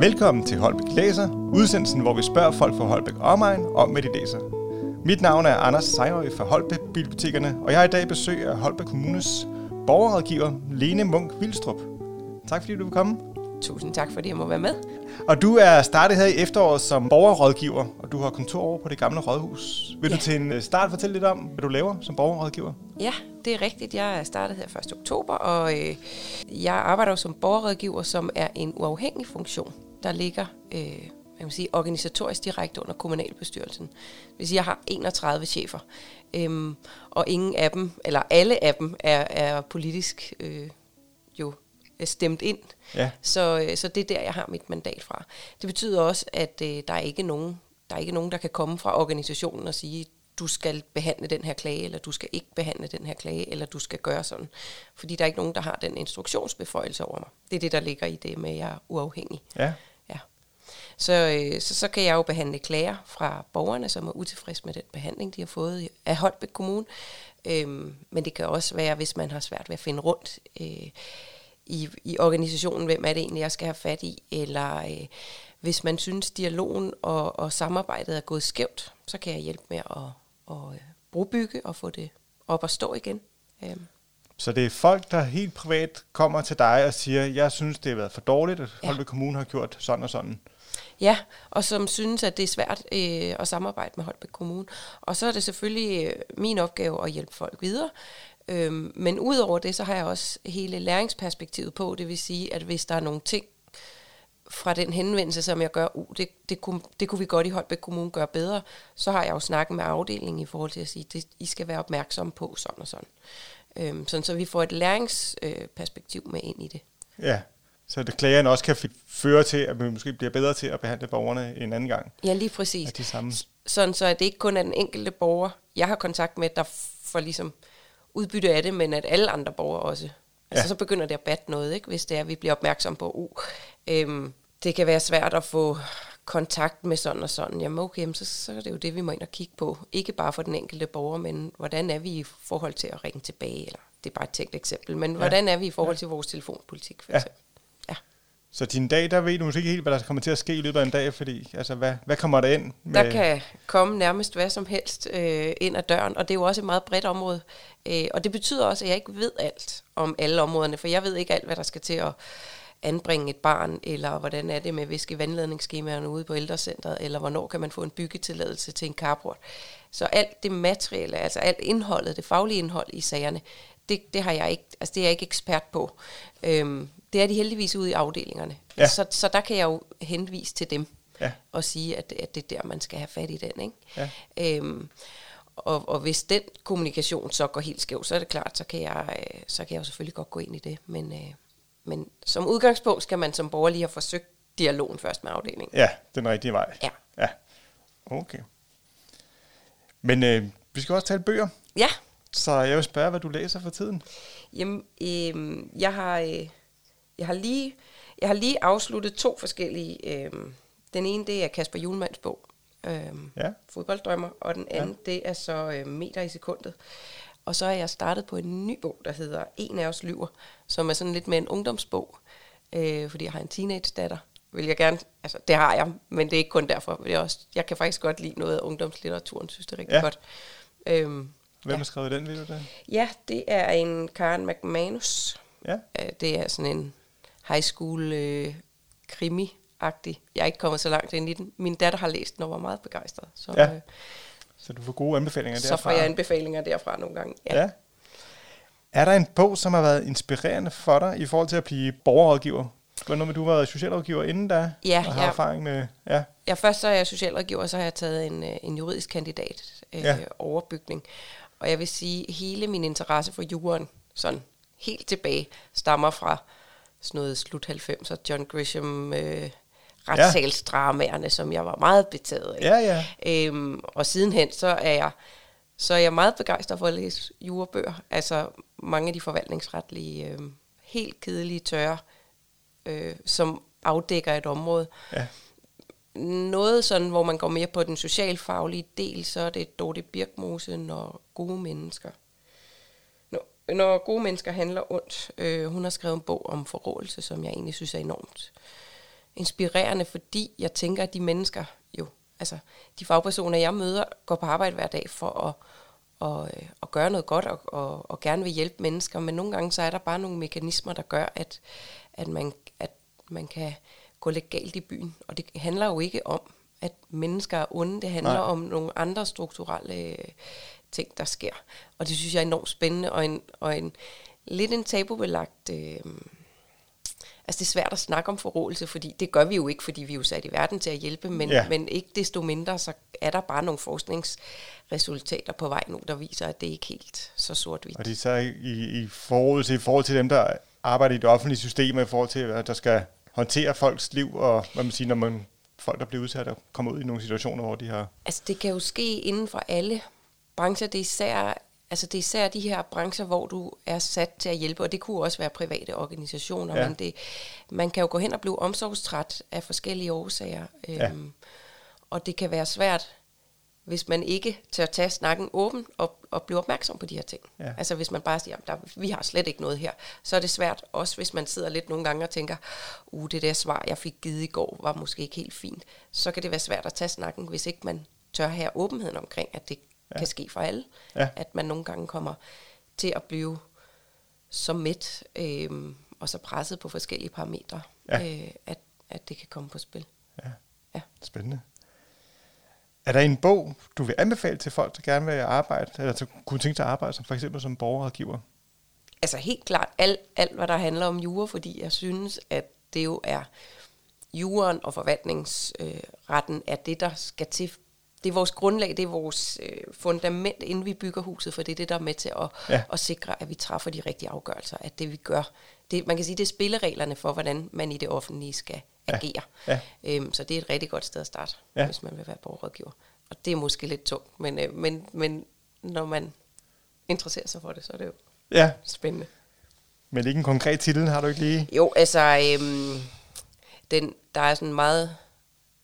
Velkommen til Holbæk Læser, udsendelsen, hvor vi spørger folk fra Holbæk Omegn om, hvad de læser. Mit navn er Anders Sejrøj fra Holbæk Bibliotekerne, og jeg har i dag besøg af Holbæk Kommunes borgerrådgiver Lene Munk Vildstrup. Tak fordi du vil komme. Tusind tak, fordi jeg må være med. Og du er startet her i efteråret som borgerrådgiver, og du har kontor over på det gamle rådhus. Vil ja. du til en øh, start fortælle lidt om, hvad du laver som borgerrådgiver? Ja, det er rigtigt. Jeg er startet her 1. oktober, og øh, jeg arbejder som borgerrådgiver, som er en uafhængig funktion, der ligger øh, man kan sige, organisatorisk direkte under kommunalbestyrelsen. At jeg har 31 chefer, øhm, og ingen af dem, eller alle af dem, er, er politisk øh, jo stemt ind. Ja. Så, øh, så det er der, jeg har mit mandat fra. Det betyder også, at øh, der er ikke nogen, der er ikke nogen, der kan komme fra organisationen og sige, du skal behandle den her klage, eller du skal ikke behandle den her klage, eller du skal gøre sådan. Fordi der er ikke nogen, der har den instruktionsbeføjelse over mig. Det er det, der ligger i det med, at jeg er uafhængig. Ja. Så, øh, så, så kan jeg jo behandle klager fra borgerne, som er utilfredse med den behandling, de har fået af Holbæk Kommune. Øhm, men det kan også være, hvis man har svært ved at finde rundt øh, i, i organisationen, hvem er det egentlig, jeg skal have fat i, eller øh, hvis man synes, dialogen og, og samarbejdet er gået skævt, så kan jeg hjælpe med at, at, øh, brugbygge og få det op at stå igen. Øhm. Så det er folk, der helt privat kommer til dig og siger, jeg synes, det har været for dårligt, at Holbæk ja. Kommune har gjort sådan og sådan. Ja, og som synes, at det er svært øh, at samarbejde med Holbæk Kommune. Og så er det selvfølgelig øh, min opgave at hjælpe folk videre. Øhm, men udover det, så har jeg også hele læringsperspektivet på. Det vil sige, at hvis der er nogle ting fra den henvendelse, som jeg gør, uh, det, det, kunne, det kunne vi godt i Holbæk Kommune gøre bedre, så har jeg jo snakket med afdelingen i forhold til at sige, at I skal være opmærksomme på sådan og sådan. Øhm, sådan så vi får et læringsperspektiv øh, med ind i det. Ja, så det klagerne også kan føre til, at vi måske bliver bedre til at behandle borgerne en anden gang. Ja, lige præcis. De samme. Sådan så at det ikke kun er den enkelte borger, jeg har kontakt med, der får ligesom udbytte af det, men at alle andre borgere også. Altså ja. så begynder det at batte noget, ikke? hvis det er, at vi bliver opmærksom på, uh, øhm, det kan være svært at få kontakt med sådan og sådan. Jamen okay, så, så er det jo det, vi må ind og kigge på. Ikke bare for den enkelte borger, men hvordan er vi i forhold til at ringe tilbage, eller det er bare et tænkt eksempel, men ja. hvordan er vi i forhold til vores telefonpolitik, for ja. eksempel. Så din dag, der ved du måske ikke helt, hvad der kommer til at ske i løbet af en dag, fordi altså, hvad, hvad kommer der ind? Med der kan komme nærmest hvad som helst øh, ind ad døren, og det er jo også et meget bredt område. Øh, og det betyder også, at jeg ikke ved alt om alle områderne, for jeg ved ikke alt, hvad der skal til at anbringe et barn, eller hvordan er det med viske vandladningsskemaerne ude på ældrecentret, eller hvornår kan man få en byggetilladelse til en carport. Så alt det materielle, altså alt indholdet, det faglige indhold i sagerne, det, det har jeg ikke, altså det er jeg ikke ekspert på. Øhm, det er de heldigvis ude i afdelingerne. Ja. Så, så der kan jeg jo henvise til dem ja. og sige, at, at det er der, man skal have fat i den. Ikke? Ja. Øhm, og, og hvis den kommunikation så går helt skævt, så er det klart, så kan jeg, øh, så kan jeg jo selvfølgelig godt gå ind i det. Men, øh, men som udgangspunkt skal man som borger lige have forsøgt dialogen først med afdelingen. Ja, den rigtige vej. Ja. ja. Okay. Men øh, vi skal også tale bøger. Ja. Så jeg vil spørge, hvad du læser for tiden. Jamen, øh, jeg har... Øh, jeg har lige, jeg har lige afsluttet to forskellige. Øh, den ene, det er Kasper Julemands bog, øh, ja. Fodbolddrømmer, og den anden, ja. det er så øh, Meter i sekundet. Og så er jeg startet på en ny bog, der hedder En af os lyver, som er sådan lidt med en ungdomsbog, øh, fordi jeg har en teenage-datter. Vil jeg gerne, altså det har jeg, men det er ikke kun derfor. Det er også, jeg kan faktisk godt lide noget af ungdomslitteraturen, synes det er rigtig ja. godt. Øhm, Hvem ja. har skrevet den, ved du det? Ja, det er en Karen McManus. Ja. Øh, det er sådan en high school øh, krimi-agtig. Jeg er ikke kommet så langt ind i den. Min datter har læst den og var meget begejstret. Så, ja. øh, så du får gode anbefalinger derfra? Så får jeg anbefalinger derfra nogle gange, ja. ja. Er der en bog, som har været inspirerende for dig i forhold til at blive borgerrådgiver? Det var noget med, du været socialrådgiver inden da, ja, og har ja. erfaring med... Ja. ja, først så er jeg socialrådgiver, og så har jeg taget en, øh, en juridisk kandidat øh, ja. overbygning. Og jeg vil sige, hele min interesse for jorden, sådan helt tilbage, stammer fra sådan noget slut 90'er, John Grisham, øh, retssalsdramaerne, ja. som jeg var meget betaget af. Ja, ja. Øhm, og sidenhen, så er jeg så er jeg meget begejstret for at læse jurebøger. Altså mange af de forvaltningsretlige, øh, helt kedelige tørre, øh, som afdækker et område. Ja. Noget sådan, hvor man går mere på den socialfaglige del, så er det Dorte Birkmose, når gode mennesker når gode mennesker handler ondt. Øh, hun har skrevet en bog om forrådelse, som jeg egentlig synes er enormt inspirerende, fordi jeg tænker, at de mennesker jo, altså de fagpersoner, jeg møder, går på arbejde hver dag for at, og, at øh, og gøre noget godt og, og, og gerne vil hjælpe mennesker, men nogle gange så er der bare nogle mekanismer, der gør, at, at, man, at man kan gå lidt galt i byen. Og det handler jo ikke om, at mennesker er onde, det handler Nej. om nogle andre strukturelle øh, ting, der sker. Og det synes jeg er enormt spændende, og en, og en lidt en tabubelagt... Øh, altså det er svært at snakke om forrådelse, fordi det gør vi jo ikke, fordi vi er jo sat i verden til at hjælpe, men, ja. men ikke desto mindre, så er der bare nogle forskningsresultater på vej nu, der viser, at det ikke er helt så sort-hvidt. Og det er så i, i, forhold til, i forhold til dem, der arbejder i det offentlige system, i forhold til, at der skal håndtere folks liv, og hvad man siger, når man folk, der bliver udsat og kommer ud i nogle situationer, hvor de har... Altså det kan jo ske inden for alle brancher. Det er især Altså det er især de her brancher, hvor du er sat til at hjælpe, og det kunne også være private organisationer, ja. men det, man kan jo gå hen og blive omsorgstræt af forskellige årsager. Ja. Øhm, og det kan være svært, hvis man ikke tør tage snakken åben og, og blive opmærksom på de her ting. Ja. Altså hvis man bare siger, at der, vi har slet ikke noget her, så er det svært, også hvis man sidder lidt nogle gange og tænker, uh, det der svar, jeg fik givet i går, var måske ikke helt fint. Så kan det være svært at tage snakken, hvis ikke man tør have åbenheden omkring, at det ja. kan ske for alle. Ja. At man nogle gange kommer til at blive så midt øh, og så presset på forskellige parametre, ja. øh, at, at det kan komme på spil. Ja. ja. Spændende. Er der en bog, du vil anbefale til folk, der gerne vil arbejde, eller til, kunne tænke sig at arbejde som for eksempel som borgerrådgiver? Altså helt klart alt, alt, hvad der handler om jura, fordi jeg synes, at det jo er juren og forvaltningsretten øh, er det, der skal til det er vores grundlag, det er vores øh, fundament, inden vi bygger huset, for det er det, der er med til at, ja. at sikre, at vi træffer de rigtige afgørelser, at det vi gør, det, man kan sige, det er spillereglerne for, hvordan man i det offentlige skal. Agere. Ja. Øhm, så det er et rigtig godt sted at starte, ja. hvis man vil være borgerrådgiver. Og det er måske lidt tungt, men, øh, men, men når man interesserer sig for det, så er det jo ja. spændende. Men ikke en konkret titel, har du ikke lige? Jo, altså, øhm, den, der er sådan meget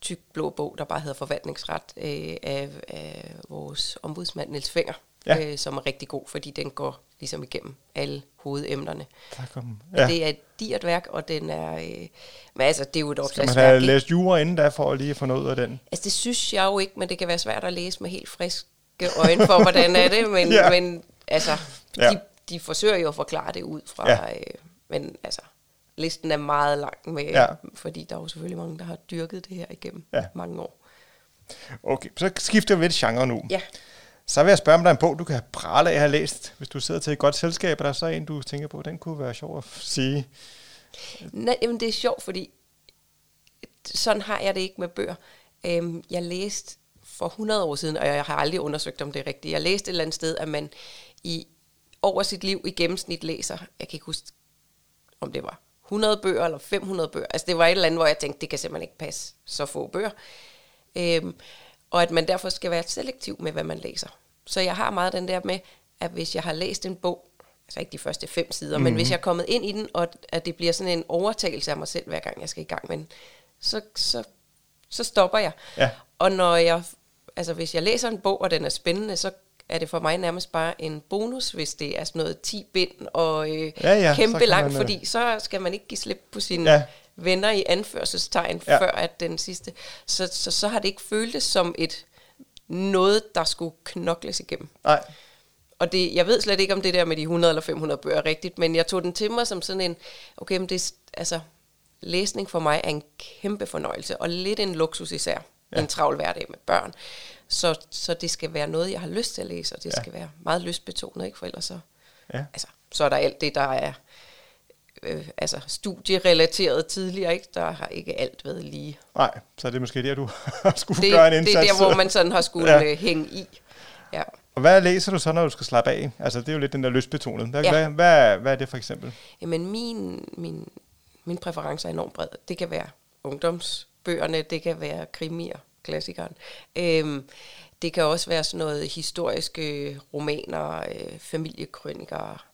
tyk blå bog, der bare hedder Forvaltningsret øh, af, af vores ombudsmand Niels Finger, ja. øh, som er rigtig god, fordi den går ligesom igennem alle hovedemnerne. Tak om. Ja. Det er et dyrt værk, og den er... Øh, men altså, det er jo et opslagsværk. Skal man have læst jura inden da, for at lige få noget af den? Altså, det synes jeg jo ikke, men det kan være svært at læse med helt friske øjne for, hvordan er det, men, ja. men altså, ja. de, de forsøger jo at forklare det ud fra... Ja. Øh, men altså, listen er meget lang, med, ja. fordi der er jo selvfølgelig mange, der har dyrket det her igennem ja. mange år. Okay, så skifter vi lidt genre nu. Ja. Så vil jeg spørge, om der er en bog, du kan prale af at have læst. Hvis du sidder til et godt selskab, og der er så en, du tænker på, den kunne være sjov at sige. Nej, jamen det er sjovt, fordi sådan har jeg det ikke med bøger. Øhm, jeg læste for 100 år siden, og jeg har aldrig undersøgt, om det er rigtigt. Jeg læste et eller andet sted, at man i over sit liv i gennemsnit læser, jeg kan ikke huske, om det var 100 bøger eller 500 bøger. Altså det var et eller andet, hvor jeg tænkte, det kan simpelthen ikke passe så få bøger. Øhm, og at man derfor skal være selektiv med, hvad man læser. Så jeg har meget den der med, at hvis jeg har læst en bog, altså ikke de første fem sider, mm-hmm. men hvis mhm. jeg er kommet ind i den, og at det bliver sådan en overtagelse af mig selv, hver gang jeg skal i gang med den, så, så, så stopper jeg. Ja. Og når jeg, altså hvis jeg læser en bog, og den er spændende, så er det for mig nærmest bare en bonus, hvis det er sådan noget 10 bind og øh, ja, ja, kæmpe langt, man, øh, fordi så skal man ikke give slip på sine ja. Venner i anførselstegn, ja. før at den sidste. Så, så, så har det ikke føltes som et noget, der skulle knokles igennem. Nej. Og det, jeg ved slet ikke, om det der med de 100 eller 500 bøger er rigtigt, men jeg tog den til mig som sådan en, okay, men det, altså, læsning for mig er en kæmpe fornøjelse, og lidt en luksus især. Ja. En travl hverdag med børn. Så, så det skal være noget, jeg har lyst til at læse, og det ja. skal være meget lystbetonet, ikke? For ellers så, ja. altså, så er der alt det, der er øh, altså studierelateret tidligere, ikke? Der har ikke alt været lige. Nej, så er det måske der, du skulle det, gøre en indsats. Det er der, hvor man sådan har skulle ja. Øh, hænge i. Ja. Og hvad læser du så, når du skal slappe af? Altså, det er jo lidt den der lystbetonet. Hvad, ja. hvad, hvad, hvad er det for eksempel? Jamen, min, min, min præference er enormt bred. Det kan være ungdomsbøgerne, det kan være krimier, klassikeren. Øhm, det kan også være sådan noget historiske romaner, øh, familiekrøniker.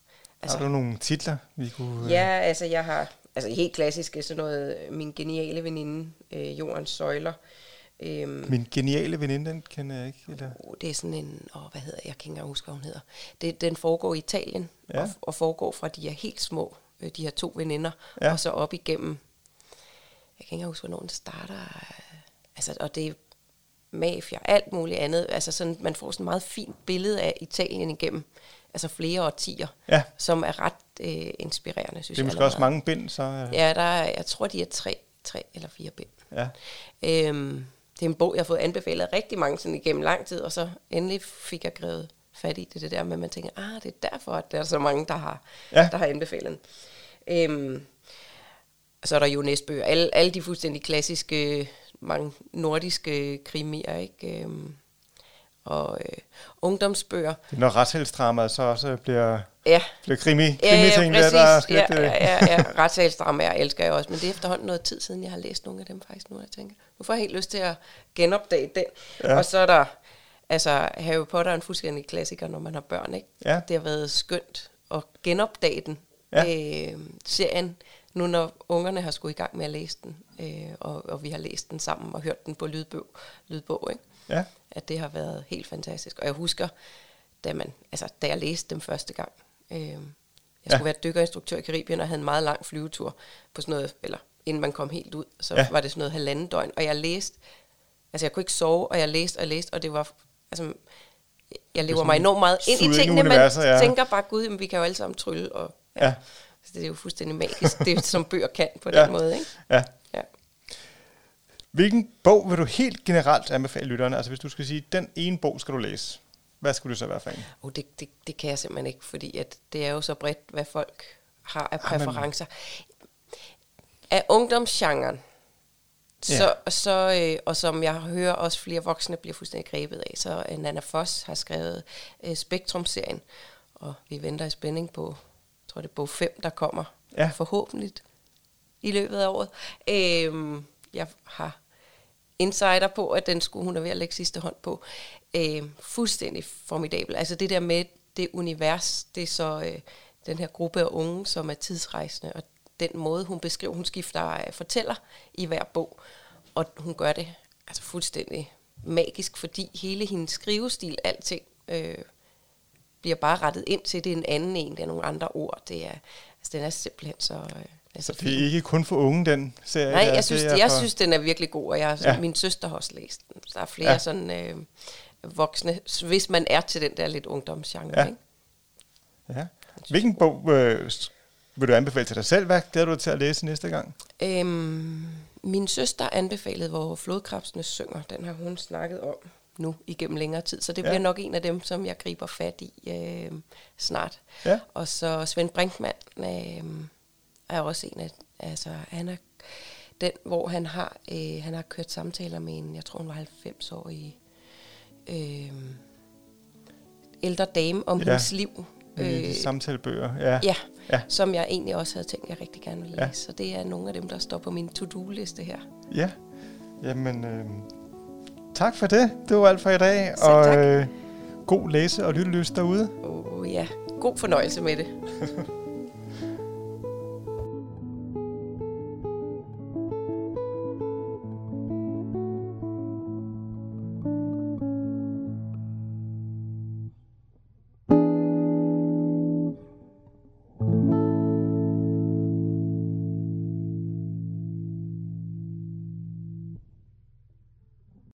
Altså, har du nogle titler, vi kunne... Øh... Ja, altså jeg har altså helt klassiske, sådan noget, Min geniale veninde, øh, Jordens Søjler. Øhm, Min geniale veninde, den kender jeg ikke. Eller? Oh, det er sådan en, åh, hvad hedder jeg, jeg kan ikke engang huske, hvad hun hedder. Det, den foregår i Italien, ja. og, og foregår fra de er helt små, øh, de her to veninder, ja. og så op igennem jeg kan ikke huske, hvornår den starter. Altså, og det er mafia, alt muligt andet. Altså sådan, man får sådan et meget fint billede af Italien igennem altså flere årtier, Ja. som er ret øh, inspirerende, synes Det er jeg. måske også allerede. mange bind, så... øh, Ja, der er, jeg tror, de er tre, tre eller fire bind. ja. Øhm, det er en bog, jeg har fået anbefalet rigtig mange sådan igennem lang tid, og så endelig fik jeg grevet fat i det, det der med, at man tænker, ah, det er derfor, at der er så mange, der har, Ja. der har anbefalet den. Øhm, så er der jo næstbøger. Alle, alle de fuldstændig klassiske, mange nordiske krimier, ikke? Øhm, og øh, ungdomsbøger. Er når retsheldsdramaet så også bliver, Ja, bliver krimi, Ja, krimi ja, ting, der, præcis. der er sådan ja, øh, ja, ja, ja. Retssagsdramaer elsker jeg også, men det er efterhånden noget tid siden, jeg har læst nogle af dem faktisk nu, jeg tænker. Nu får jeg helt lyst til at genopdage den. Ja. Ja. Og så er der, altså Harry Potter er en fuldstændig klassiker, når man har børn, ikke? Ja. Det har været skønt at genopdage den, Ja. øh, serien, nu når ungerne har skulle i gang med at læse den, øh, og, og vi har læst den sammen og hørt den på lydbog, lydbog ikke? ja. At det har været helt fantastisk. Og jeg husker, da, man, altså, da jeg læste dem første gang, øh, jeg Ja. skulle være dykkerinstruktør i Karibien og havde en meget lang flyvetur på sådan noget, eller inden man kom helt ud, så Ja. var det sådan noget halvanden døgn, og jeg læste, altså jeg kunne ikke sove, og jeg læste og læste, og det var, altså, jeg lever mig enormt meget ind i tingene, man ja. tænker bare, gud, jamen, vi kan jo alle sammen trylle, og ja. Ja. Så det er jo fuldstændig magisk, det som bøger kan på Ja. den måde, ikke? ja. Ja. Hvilken bog vil du helt generelt anbefale lytterne? Altså hvis du skal sige, den ene bog skal du læse. Hvad skulle det så være for en? Oh, det, det, det kan jeg simpelthen ikke, fordi at det er jo så bredt, hvad folk har af Jamen. præferencer. Af ungdomsgenren, så, så, øh, og som jeg hører også flere voksne bliver fuldstændig grebet af, så øh, Nana Foss har skrevet øh, Spektrum-serien, og vi venter i spænding på, jeg tror det er bog 5, der kommer Ja. forhåbentlig i løbet af året. Øh, jeg har insider på, at den skulle hun er ved at lægge sidste hånd på. Øh, fuldstændig formidabel. Altså det der med det univers, det er så øh, den her gruppe af unge, som er tidsrejsende, og den måde, hun beskriver, hun skifter øh, fortæller i hver bog, og hun gør det altså fuldstændig magisk, fordi hele hendes skrivestil, alting, øh, bliver bare rettet ind til, det er en anden en, det er nogle andre ord. Det er, altså, den er simpelthen så, øh, så Det er ikke kun for unge, den serie. Nej, der. jeg synes, det er jeg for, synes, den er virkelig god, og jeg, Ja. min søster har også læst den. Så der er flere Ja. sådan øh, voksne, hvis man er til den der lidt ungdomsgenre. Ja. Ikke? Ja. Hvilken bog øh, vil du anbefale til dig selv? Hvad glæder du dig til at læse næste gang? Øhm, min søster anbefalede, hvor flodkrabsene synger. Den har hun snakket om nu igennem længere tid, så det ja. bliver nok en af dem, som jeg griber fat i øh, snart. Ja. Og så Svend Brinkmann øh, er også en af, altså han er den, hvor han har, øh, han har kørt samtaler med en, jeg tror hun var 90 år i øh, ældre dame om Ja. hendes liv. Øh, Øh, samtalebøger. Ja. ja, Ja. som jeg egentlig også havde tænkt, jeg rigtig gerne ville Ja. læse. Så det er nogle af dem, der står på min to-do-liste her. ja. Jamen, øh, tak for det. Det var alt for i dag. Selv og tak. øh, god læse- og lyttelyst derude. Og ja, god fornøjelse med det.